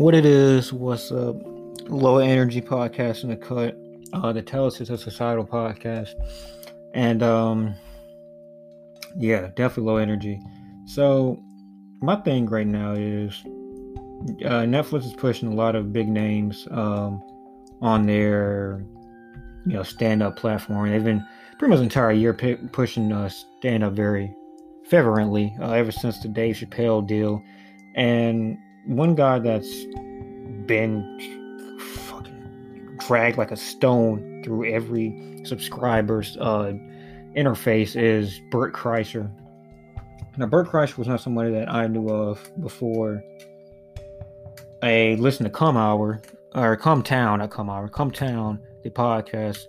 what it is, what's up? Low energy podcast in the cut, uh, the Tellus is a societal podcast, and um, yeah, definitely low energy. So, my thing right now is uh, Netflix is pushing a lot of big names um, on their you know stand up platform. They've been pretty much entire year p- pushing uh, stand up very fervently uh, ever since the Dave Chappelle deal. And one guy that's been fucking dragged like a stone through every subscriber's uh, interface is Bert Kreischer. Now, Bert Kreischer was not somebody that I knew of before I listened to Come Hour or Cum Town, not Come Hour, Cum Town, the podcast,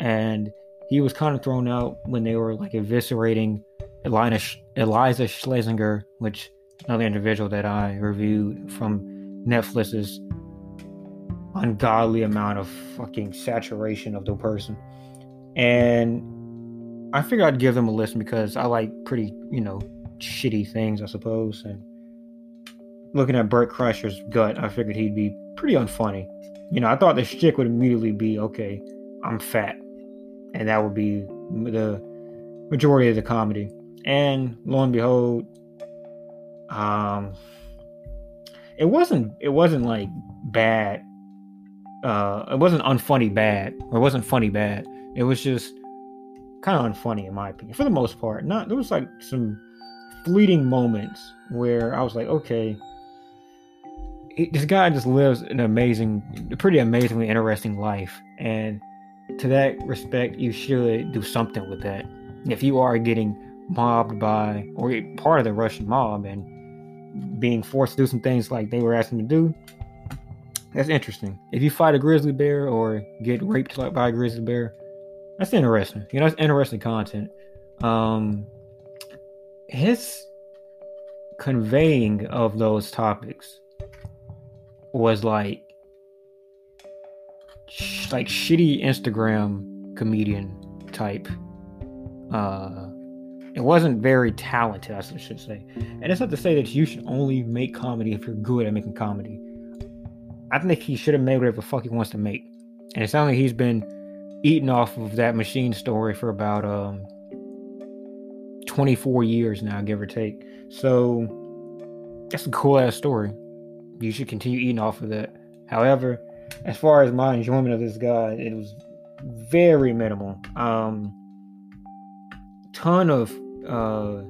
and he was kind of thrown out when they were like eviscerating Elina, Iliza Shlesinger, which another individual that I reviewed from Netflix's ungodly amount of fucking saturation of the person. And I figured I'd give them a listen because I like pretty, you know, shitty things, I suppose. And looking at Bert Kreischer's gut, I figured he'd be pretty unfunny. You know, I thought the chick would immediately be, okay, I'm fat. And that would be the majority of the comedy. And lo and behold, um, it wasn't it wasn't like bad. Uh, it wasn't unfunny bad, or it wasn't funny bad. It was just kind of unfunny in my opinion, for the most part. Not there was like some fleeting moments where I was like, okay, it, this guy just lives an amazing, pretty amazingly interesting life, and to that respect, you should do something with that. If you are getting mobbed by or part of the Russian mob and being forced to do some things like they were asking to do, that's interesting. If you fight a grizzly bear or get raped by a grizzly bear, that's interesting. You know, that's interesting content. Um, his conveying of those topics was like sh- like shitty Instagram comedian type uh it wasn't very talented, I should say. And it's not to say that you should only make comedy if you're good at making comedy. I think he should have made whatever the fuck he wants to make. And it sounds like he's been eating off of that machine story for about um 24 years now, give or take. So that's a cool ass story. You should continue eating off of that. However, as far as my enjoyment of this guy, it was very minimal. Um ton of uh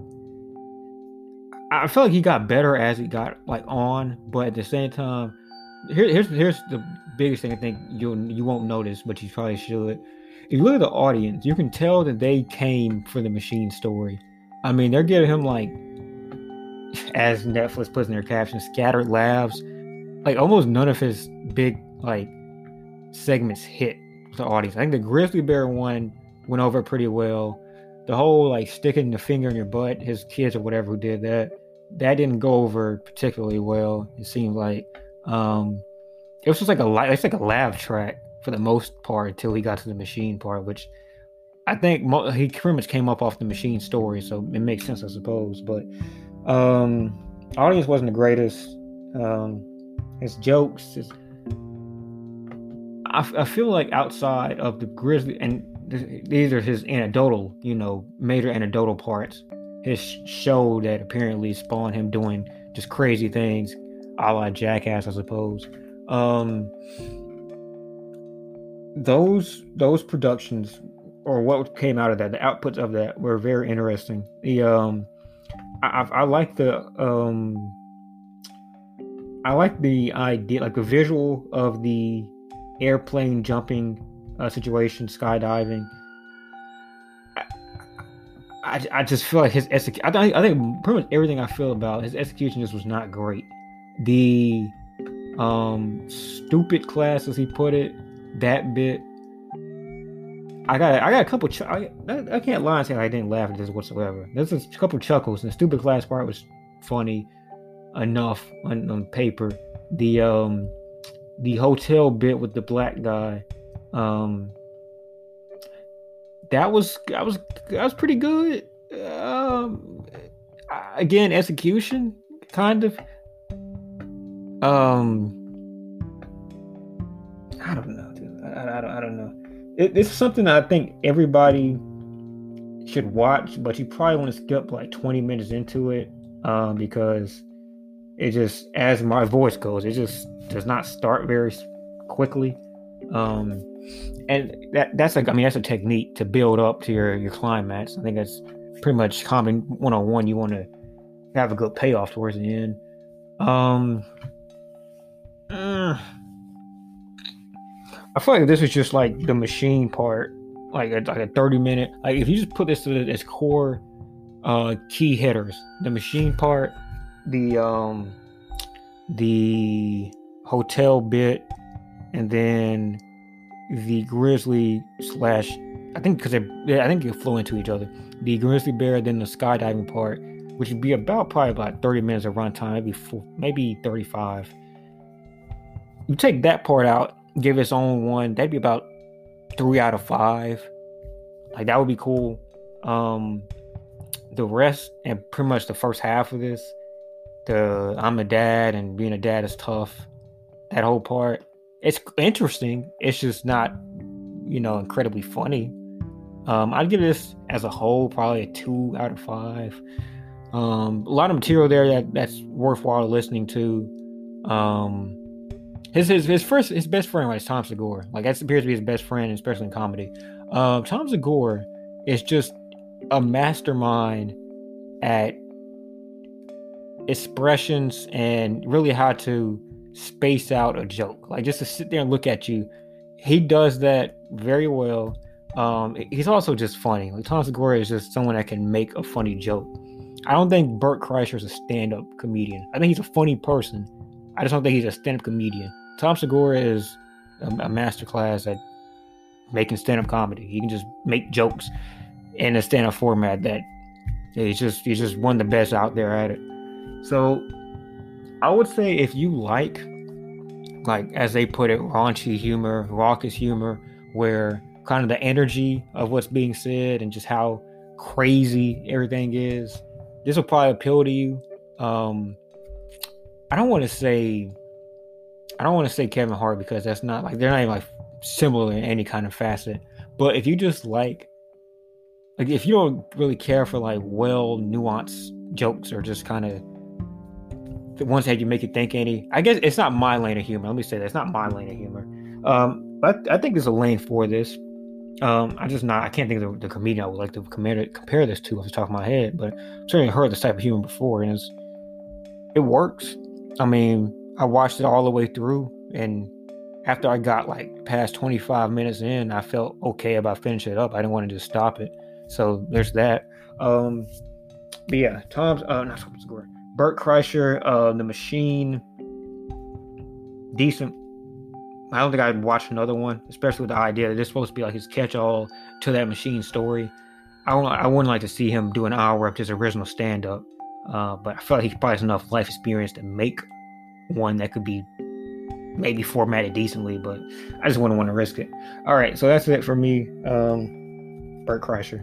I felt like he got better as he got like on, but at the same time, here, here's here's the biggest thing I think you you won't notice, but you probably should. If you look at the audience, you can tell that they came for the machine story. I mean, they're giving him like, as Netflix puts in their caption, scattered laughs. Like almost none of his big like segments hit the audience. I think the Grizzly Bear one went over pretty well the whole like sticking the finger in your butt, his kids or whatever who did that, that didn't go over particularly well. It seemed like um, it was just like a it's like a laugh track for the most part until he got to the machine part, which I think mo- he pretty much came up off the machine story, so it makes sense, I suppose. But um, audience wasn't the greatest. Um, his jokes, his, I, I feel like outside of the Grizzly and these are his anecdotal, you know, major anecdotal parts. His show that apparently spawned him doing just crazy things, a la Jackass, I suppose. Um, those those productions, or what came out of that, the outputs of that were very interesting. The um, I, I like the um, I like the idea, like the visual of the airplane jumping uh, situation, skydiving. I, I, I just feel like his execution. I, think, I think pretty much everything I feel about his execution just was not great. The um stupid class, as he put it, that bit. I got I got a couple. Ch- I, I can't lie and say I didn't laugh at this whatsoever. There's a couple chuckles, the stupid class part was funny enough on, on paper. The um the hotel bit with the black guy um, that was that was that was pretty good. Um, again, execution kind of. Um, I don't know, dude. I, I, don't, I don't know. It, it's something I think everybody should watch, but you probably want to skip like 20 minutes into it um, because it just, as my voice goes, it just does not start very quickly. Um, and that that's like I mean that's a technique to build up to your your climax. I think that's pretty much common one on one. You want to have a good payoff towards the end. Um, uh, I feel like this is just like the machine part, like a, like a thirty minute. Like if you just put this as core uh, key hitters, the machine part, the um, the hotel bit, and then the grizzly slash I think because they I think they flow into each other. The grizzly bear, then the skydiving part, which would be about probably about 30 minutes of runtime, maybe four, maybe 35. You take that part out, give its own one, that'd be about three out of five. Like that would be cool. Um the rest and pretty much the first half of this, the I'm a dad and being a dad is tough. That whole part it's interesting. It's just not, you know, incredibly funny. Um, I'd give this as a whole probably a two out of five. Um, a lot of material there that that's worthwhile listening to. Um, his his his first his best friend right, is Tom Segura. Like that appears to be his best friend, especially in comedy. Uh, Tom Segura is just a mastermind at expressions and really how to space out a joke, like just to sit there and look at you. He does that very well. Um, he's also just funny. Like Tom Segura is just someone that can make a funny joke. I don't think Bert Kreischer is a stand-up comedian. I think he's a funny person. I just don't think he's a stand-up comedian. Tom Segura is a, a masterclass at making stand-up comedy. He can just make jokes in a stand-up format that he's just he's just one of the best out there at it. So I would say if you like, like as they put it, raunchy humor, raucous humor, where kind of the energy of what's being said and just how crazy everything is, this will probably appeal to you. Um, I don't want to say, I don't want to say Kevin Hart because that's not like they're not even like similar in any kind of facet. But if you just like, like if you don't really care for like well nuanced jokes or just kind of ones that you make you think any. I guess it's not my lane of humor. Let me say that it's not my lane of humor. Um, but I think there's a lane for this. Um, I just not. I can't think of the, the comedian I would like to compare compare this to off the top of my head. But I've certainly heard this type of humor before, and it's it works. I mean, I watched it all the way through, and after I got like past 25 minutes in, I felt okay about finishing it up. I didn't want to just stop it. So there's that. Um, but yeah, Tom's uh, not Tom's score. Bert Kreischer, uh, The Machine, decent. I don't think I'd watch another one, especially with the idea that it's supposed to be like his catch-all to that machine story. I don't, I wouldn't like to see him do an hour of his original stand-up, uh, but I feel like he probably has enough life experience to make one that could be maybe formatted decently. But I just wouldn't want to risk it. All right, so that's it for me, um, Bert Kreischer.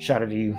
Shout out to you.